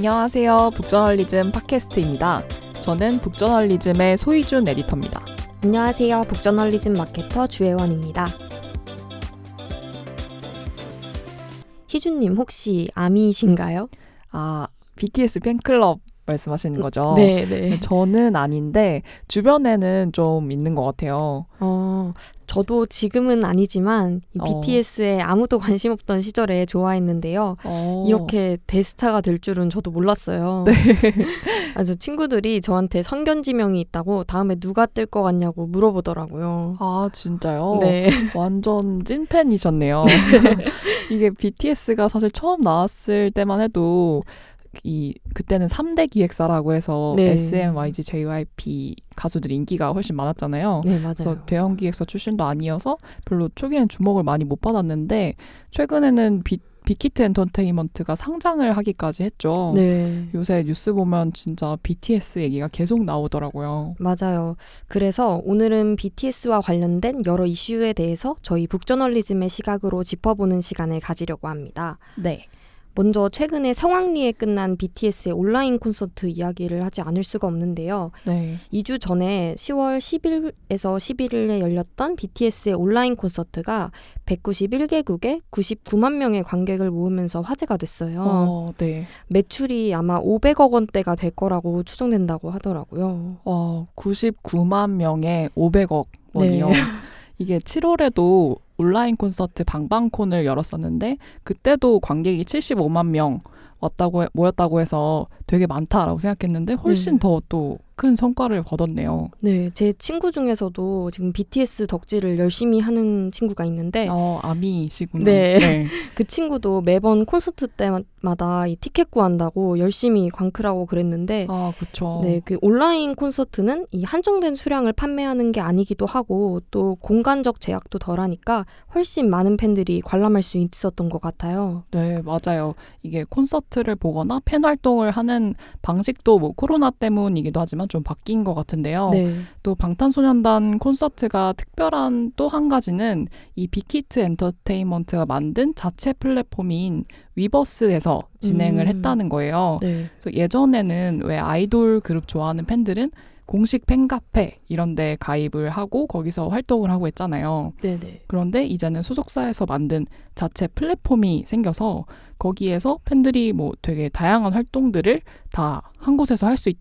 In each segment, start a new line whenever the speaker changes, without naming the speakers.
안녕하세요. 북저널리즘 팟캐스트입니다. 저는 북저널리즘의 소희준 에디터입니다.
안녕하세요. 북저널리즘 마케터 주혜원입니다. 희준님 혹시 아미이신가요?
아, BTS 팬클럽 말씀하시는 거죠?
네, 네.
저는 아닌데 주변에는 좀 있는 것 같아요.
어, 저도 지금은 아니지만 이
어.
BTS에 아무도 관심 없던 시절에 좋아했는데요.
어.
이렇게 대스타가 될 줄은 저도 몰랐어요.
네.
아주 친구들이 저한테 선견지명이 있다고 다음에 누가 뜰 것 같냐고 물어보더라고요.
아, 진짜요?
네.
완전 찐팬이셨네요. 이게 BTS가 사실 처음 나왔을 때만 해도 이 그때는 3대 기획사라고 해서
네.
SM, YG, JYP 가수들 인기가 훨씬 많았잖아요.
네, 맞아요.
그래서 대형 기획사 출신도 아니어서 별로 초기에는 주목을 많이 못 받았는데 최근에는 비, 빅히트 엔터테인먼트가 상장을 하기까지 했죠.
네.
요새 뉴스 보면 진짜 BTS 얘기가 계속 나오더라고요.
맞아요. 그래서 오늘은 BTS와 관련된 여러 이슈에 대해서 저희 북저널리즘의 시각으로 짚어보는 시간을 가지려고 합니다.
네.
먼저 최근에 성황리에 끝난 BTS의 온라인 콘서트 이야기를 하지 않을 수가 없는데요.
네.
2주 전에 10월 10일에서 11일에 열렸던 BTS의 온라인 콘서트가 191개국에 99만 명의 관객을 모으면서 화제가 됐어요.
어, 네.
매출이 아마 500억 원대가 될 거라고 추정된다고 하더라고요.
어, 99만 명에 500억 원이요.
네.
이게 7월에도 온라인 콘서트 방방콘을 열었었는데 그때도 관객이 75만 명 왔다고 해- 모였다고 해서 되게 많다라고 생각했는데 훨씬
네.
더또 큰 성과를 거뒀네요.
네, 제 친구 중에서도 지금 BTS 덕질을 열심히 하는 친구가 있는데
어, 아미시구나.
네. 그 친구도 매번 콘서트 때마다 이 티켓 구한다고 열심히 광클하고 그랬는데
아, 그쵸.
네, 그 온라인 콘서트는 이 한정된 수량을 판매하는 게 아니기도 하고 또 공간적 제약도 덜하니까 훨씬 많은 팬들이 관람할 수 있었던 것 같아요.
네, 맞아요. 이게 콘서트를 보거나 팬 활동을 하는 방식도 뭐 코로나 때문이기도 하지만 좀 바뀐 것 같은데요.
네,
또 방탄소년단 콘서트가 특별한 또 한 가지는 이 빅히트 엔터테인먼트가 만든 자체 플랫폼인 위버스에서 진행을
음.
했다는 거예요.
네,
그래서 예전에는 왜 아이돌 그룹 좋아하는 팬들은 공식 팬카페 이런 데 가입을 하고 거기서 활동을 하고 했잖아요.
네, 네.
그런데 이제는 소속사에서 만든 자체 플랫폼이 생겨서 거기에서 팬들이 뭐 되게 다양한 활동들을 다 한 곳에서 할 수 있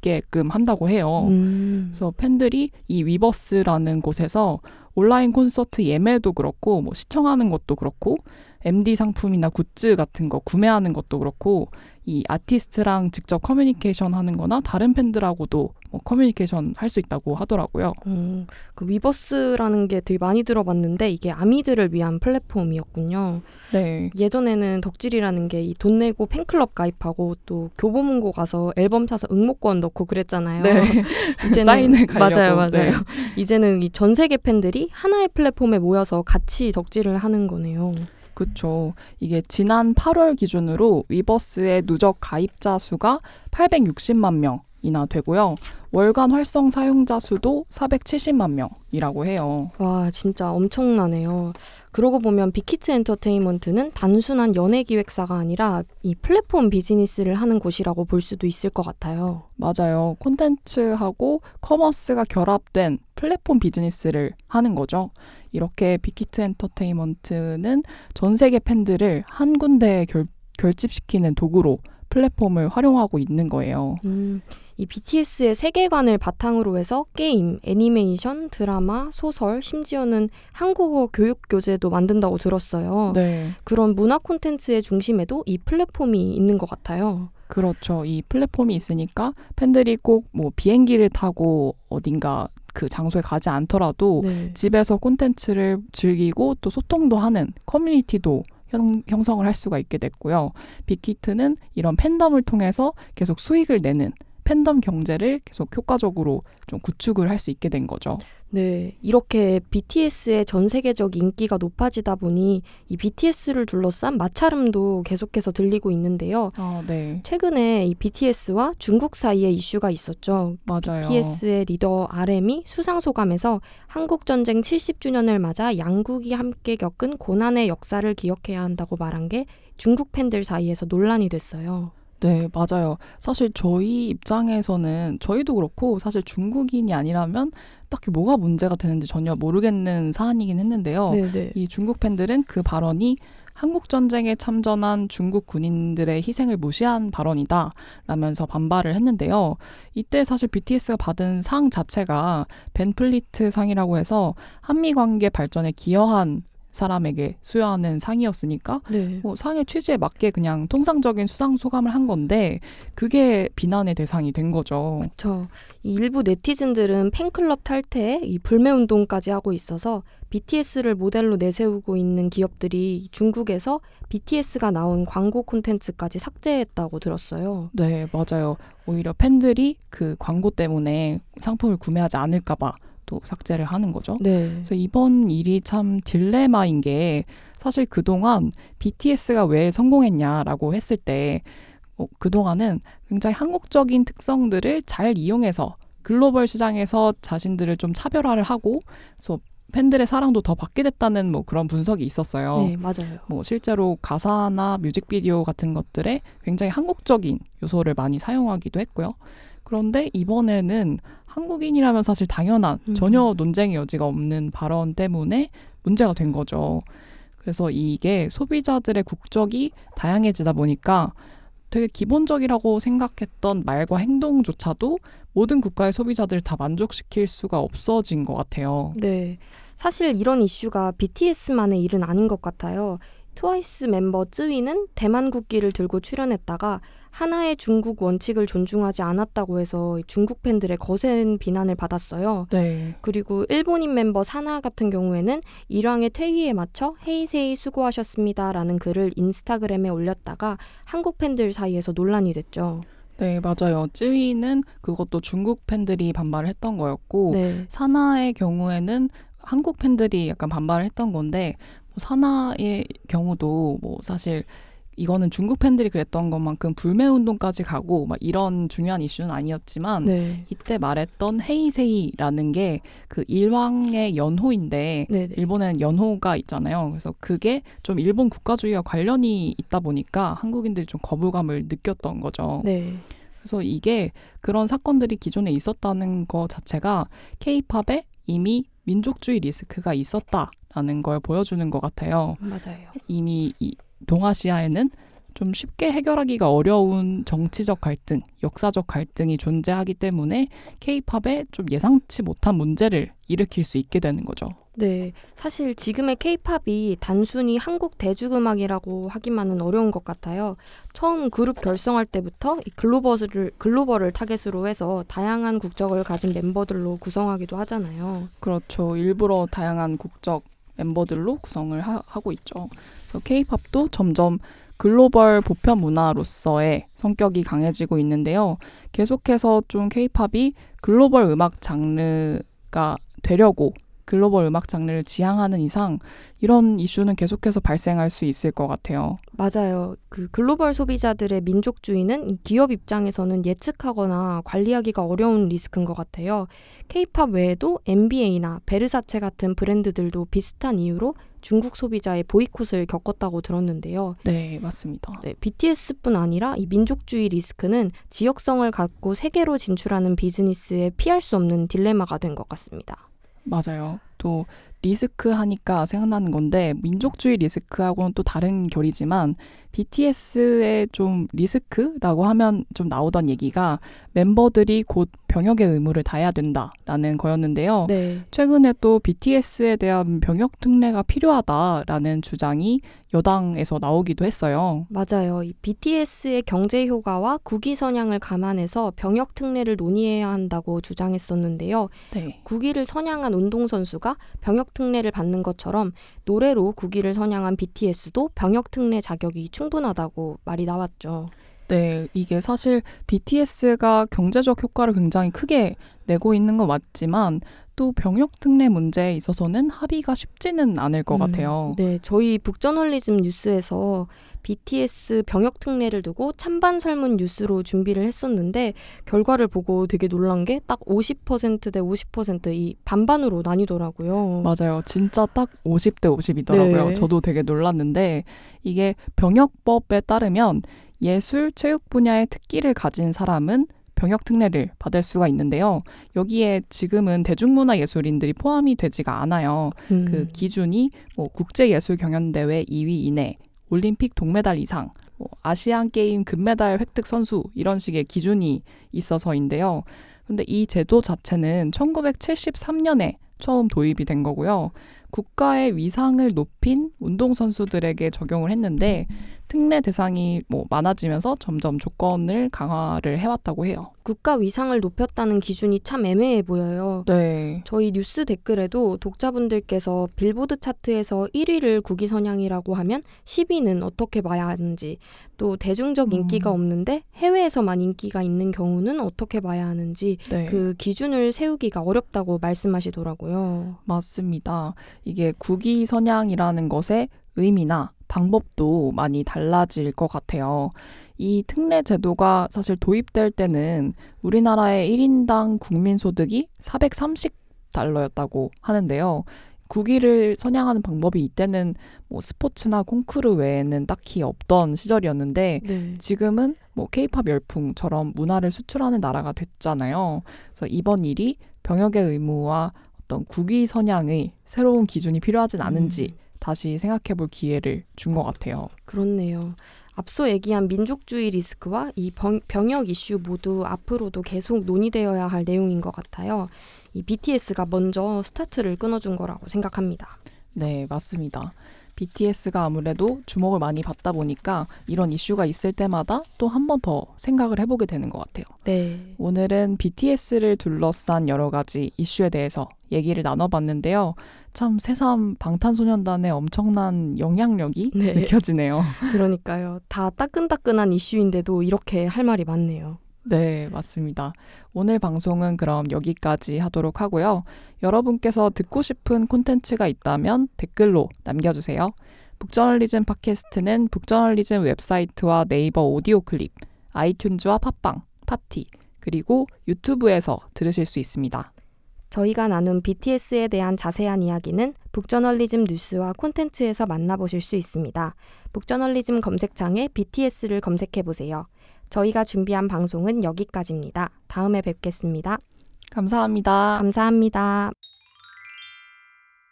게끔 한다고 해요.
음,
그래서 팬들이 이 위버스라는 곳에서 온라인 콘서트 예매도 그렇고 뭐 시청하는 것도 그렇고 MD 상품이나 굿즈 같은 거 구매하는 것도 그렇고 이 아티스트랑 직접 커뮤니케이션 하는 거나 다른 팬들하고도 뭐 커뮤니케이션 할 수 있다고 하더라고요.
음, 그 위버스라는 게 되게 많이 들어봤는데 이게 아미들을 위한 플랫폼이었군요.
네.
예전에는 덕질이라는 게 이 돈 내고 팬클럽 가입하고 또 교보문고 가서 앨범 사서 응모권 넣고 그랬잖아요.
네.
이제는
사인회 가려고.
맞아요, 맞아요.
네.
이제는 이 전 세계 팬들이 하나의 플랫폼에 모여서 같이 덕질을 하는 거네요.
그렇죠. 이게 지난 8월 기준으로 위버스의 누적 가입자 수가 860만 명 이나 되고요. 월간 활성 사용자 수도 470만 명이라고 해요.
와, 진짜 엄청나네요. 그러고 보면 빅히트 엔터테인먼트는 단순한 연예 기획사가 아니라 이 플랫폼 비즈니스를 하는 곳이라고 볼 수도 있을 것 같아요.
맞아요. 콘텐츠하고 commerce가 결합된 플랫폼 비즈니스를 하는 거죠. 이렇게 빅히트 엔터테인먼트는 전 세계 팬들을 한 군데에 결, 결집시키는 도구로 플랫폼을 활용하고 있는 거예요.
음, 이 BTS의 세계관을 바탕으로 해서 게임, 애니메이션, 드라마, 소설, 심지어는 한국어 교육 교재도 만든다고 들었어요.
네.
그런 문화 콘텐츠의 중심에도 이 플랫폼이 있는 것 같아요.
그렇죠. 이 플랫폼이 있으니까 팬들이 꼭 뭐 비행기를 타고 어딘가 그 장소에 가지 않더라도
네.
집에서 콘텐츠를 즐기고 또 소통도 하는 커뮤니티도 형, 형성을 할 수가 있게 됐고요. 빅히트는 이런 팬덤을 통해서 계속 수익을 내는 팬덤 경제를 계속 효과적으로 좀 구축을 할 수 있게 된 거죠.
네, 이렇게 BTS의 전 세계적 인기가 높아지다 보니 이 BTS를 둘러싼 마찰음도 계속해서 들리고 있는데요.
아, 네.
최근에 이 BTS와 중국 사이에 이슈가 있었죠.
맞아요.
BTS의 리더 RM이 수상 소감에서 한국 전쟁 70주년을 맞아 양국이 함께 겪은 고난의 역사를 기억해야 한다고 말한 게 중국 팬들 사이에서 논란이 됐어요.
네, 맞아요. 사실 저희 입장에서는 저희도 그렇고 사실 중국인이 아니라면 딱히 뭐가 문제가 되는지 전혀 모르겠는 사안이긴 했는데요.
네네.
이 중국 팬들은 그 발언이 한국 전쟁에 참전한 중국 군인들의 희생을 무시한 발언이다 라면서 반발을 했는데요. 이때 사실 BTS가 받은 상 자체가 벤플리트 상이라고 해서 한미 관계 발전에 기여한 사람에게 수여하는 상이었으니까
네.
뭐 상의 취지에 맞게 그냥 통상적인 수상 소감을 한 건데 그게 비난의 대상이 된 거죠.
저 일부 네티즌들은 팬클럽 탈퇴, 이 불매 운동까지 하고 있어서 BTS를 모델로 내세우고 있는 기업들이 중국에서 BTS가 나온 광고 콘텐츠까지 삭제했다고 들었어요.
네, 맞아요. 오히려 팬들이 그 광고 때문에 상품을 구매하지 않을까봐 또 삭제를 하는 거죠.
네.
그래서 이번 일이 참 딜레마인 게 사실 그동안 BTS가 왜 성공했냐라고 했을 때 어, 그동안은 굉장히 한국적인 특성들을 잘 이용해서 글로벌 시장에서 자신들을 좀 차별화를 하고 그래서 팬들의 사랑도 더 받게 됐다는 뭐 그런 분석이 있었어요.
네, 맞아요.
뭐 실제로 가사나 뮤직비디오 같은 것들에 굉장히 한국적인 요소를 많이 사용하기도 했고요. 그런데 이번에는 한국인이라면 사실 당연한
음.
전혀 논쟁의 여지가 없는 발언 때문에 문제가 된 거죠. 그래서 이게 소비자들의 국적이 다양해지다 보니까 되게 기본적이라고 생각했던 말과 행동조차도 모든 국가의 소비자들을 다 만족시킬 수가 없어진 것 같아요.
네. 사실 이런 이슈가 BTS만의 일은 아닌 것 같아요. 트와이스 멤버 쯔위는 대만 국기를 들고 출연했다가 하나의 중국 원칙을 존중하지 않았다고 해서 중국 팬들의 거센 비난을 받았어요.
네.
그리고 일본인 멤버 사나 같은 경우에는 일왕의 퇴위에 맞춰 헤이세이 수고하셨습니다라는 글을 인스타그램에 올렸다가 한국 팬들 사이에서 논란이 됐죠.
네, 맞아요. 쯔위는 그것도 중국 팬들이 반발을 했던 거였고
네.
사나의 경우에는 한국 팬들이 약간 반발을 했던 건데 뭐 사나의 경우도 뭐 사실 이거는 중국 팬들이 그랬던 것만큼 불매 운동까지 가고 막 이런 중요한 이슈는 아니었지만
네.
이때 말했던 헤이세이라는 게 그 일왕의 연호인데
네. 네.
일본에는 연호가 있잖아요. 그래서 그게 좀 일본 국가주의와 관련이 있다 보니까 한국인들이 좀 거부감을 느꼈던 거죠.
네.
그래서 이게 그런 사건들이 기존에 있었다는 것 자체가 케이팝에 이미 민족주의 리스크가 있었다라는 걸 보여주는 것 같아요.
맞아요.
이미 이 동아시아에는 좀 쉽게 해결하기가 어려운 정치적 갈등, 역사적 갈등이 존재하기 때문에 케이팝에 좀 예상치 못한 문제를 일으킬 수 있게 되는 거죠.
네, 사실 지금의 케이팝이 단순히 한국 대중음악이라고 하기만은 어려운 것 같아요. 처음 그룹 결성할 때부터 이 글로벌을 글로벌을 타겟으로 해서 다양한 국적을 가진 멤버들로 구성하기도 하잖아요.
그렇죠. 일부러 다양한 국적 멤버들로 구성을 하, 고 있죠. 그래서 케이팝도 점점 글로벌 보편 문화로서의 성격이 강해지고 있는데요. 계속해서 좀 케이팝이 글로벌 음악 장르가 되려고 글로벌 음악 장르를 지향하는 이상 이런 이슈는 계속해서 발생할 수 있을 것 같아요.
맞아요. 그 글로벌 소비자들의 민족주의는 이 기업 입장에서는 예측하거나 관리하기가 어려운 리스크인 것 같아요. 케이팝 외에도 NBA나 베르사체 같은 브랜드들도 비슷한 이유로 중국 소비자의 보이콧을 겪었다고 들었는데요.
네, 맞습니다.
네, BTS뿐 아니라 이 민족주의 리스크는 지역성을 갖고 세계로 진출하는 비즈니스에 피할 수 없는 딜레마가 된 것 같습니다.
맞아요. 또 리스크 하니까 생각나는 건데 민족주의 리스크하고는 또 다른 결이지만 BTS의 좀 리스크라고 하면 좀 나오던 얘기가 멤버들이 곧 병역의 의무를 다해야 된다라는 거였는데요.
네.
최근에 또 BTS에 대한 병역 특례가 필요하다라는 주장이 여당에서 나오기도 했어요.
맞아요. 이 BTS의 경제 효과와 국위 선양을 감안해서 병역 특례를 논의해야 한다고 주장했었는데요.
네.
국위를 선양한 운동선수가 병역 특례를 받는 것처럼 노래로 국위를 선양한 BTS도 병역 특례 자격이 충분하다고 말이 나왔죠.
네, 이게 사실 BTS가 경제적 효과를 굉장히 크게 내고 있는 건 맞지만 또 병역 특례 문제에 있어서는 합의가 쉽지는 않을 것
음,
같아요.
네, 저희 북저널리즘 뉴스에서 BTS 병역 특례를 두고 찬반 설문 뉴스로 준비를 했었는데 결과를 보고 되게 놀란 게 딱 50%대 50%이 반반으로 나뉘더라고요.
맞아요. 진짜 딱 50대 50이더라고요.
네.
저도 되게 놀랐는데 이게 병역법에 따르면 예술, 체육 분야의 특기를 가진 사람은 병역 특례를 받을 수가 있는데요. 여기에 지금은 대중문화 예술인들이 포함이 되지가 않아요.
음.
그 기준이 뭐 국제 예술 경연 대회 2위 이내, 올림픽 동메달 이상, 뭐 아시안 게임 금메달 획득 선수 이런 식의 기준이 있어서인데요. 근데 이 제도 자체는 1973년에 처음 도입이 된 거고요. 국가의 위상을 높인 운동선수들에게 적용을 했는데 특례 대상이 뭐 많아지면서 점점 조건을 강화를 해왔다고 해요.
국가 위상을 높였다는 기준이 참 애매해 보여요.
네.
저희 뉴스 댓글에도 독자분들께서 빌보드 차트에서 1위를 국위 선양이라고 하면 10위는 어떻게 봐야 하는지, 또 대중적 인기가
음.
없는데 해외에서만 인기가 있는 경우는 어떻게 봐야 하는지
네.
그 기준을 세우기가 어렵다고 말씀하시더라고요.
맞습니다. 이게 국위 선양이라는 것의 의미나 방법도 많이 달라질 것 같아요. 이 특례 제도가 사실 도입될 때는 우리나라의 1인당 국민 소득이 430달러였다고 하는데요. 국위를 선양하는 방법이 이때는 뭐 스포츠나 콩쿠르 외에는 딱히 없던 시절이었는데
네.
지금은 뭐 케이팝 열풍처럼 문화를 수출하는 나라가 됐잖아요. 그래서 이번 일이 병역의 의무와 어떤 국위 선양의 새로운 기준이 필요하진 않은지
음.
다시 생각해 볼 기회를 준 것 같아요.
그렇네요. 앞서 얘기한 민족주의 리스크와 이 병, 병역 이슈 모두 앞으로도 계속 논의되어야 할 내용인 것 같아요. 이 BTS가 먼저 스타트를 끊어준 거라고 생각합니다.
네, 맞습니다. BTS가 아무래도 주목을 많이 받다 보니까 이런 이슈가 있을 때마다 또 한 번 더 생각을 해보게 되는 것 같아요.
네.
오늘은 BTS를 둘러싼 여러 가지 이슈에 대해서 얘기를 나눠봤는데요. 참 새삼 방탄소년단의 엄청난 영향력이
네.
느껴지네요.
그러니까요. 다 따끈따끈한 이슈인데도 이렇게 할 말이 많네요.
네, 맞습니다. 오늘 방송은 그럼 여기까지 하도록 하고요. 여러분께서 듣고 싶은 콘텐츠가 있다면 댓글로 남겨주세요. 북저널리즘 팟캐스트는 북저널리즘 웹사이트와 네이버 오디오 클립, 아이튠즈와 팟빵, 파티, 그리고 유튜브에서 들으실 수 있습니다.
저희가 나눈 BTS에 대한 자세한 이야기는 북저널리즘 뉴스와 콘텐츠에서 만나보실 수 있습니다. 북저널리즘 검색창에 BTS를 검색해 보세요. 저희가 준비한 방송은 여기까지입니다. 다음에 뵙겠습니다.
감사합니다.
감사합니다.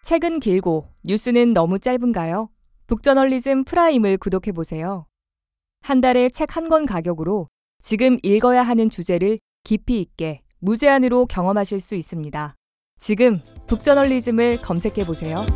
책은 길고 뉴스는 너무 짧은가요? 북저널리즘 프라임을 구독해 보세요. 한 달에 책 한 권 가격으로 지금 읽어야 하는 주제를 깊이 있게 무제한으로 경험하실 수 있습니다. 지금 북저널리즘을 검색해 보세요.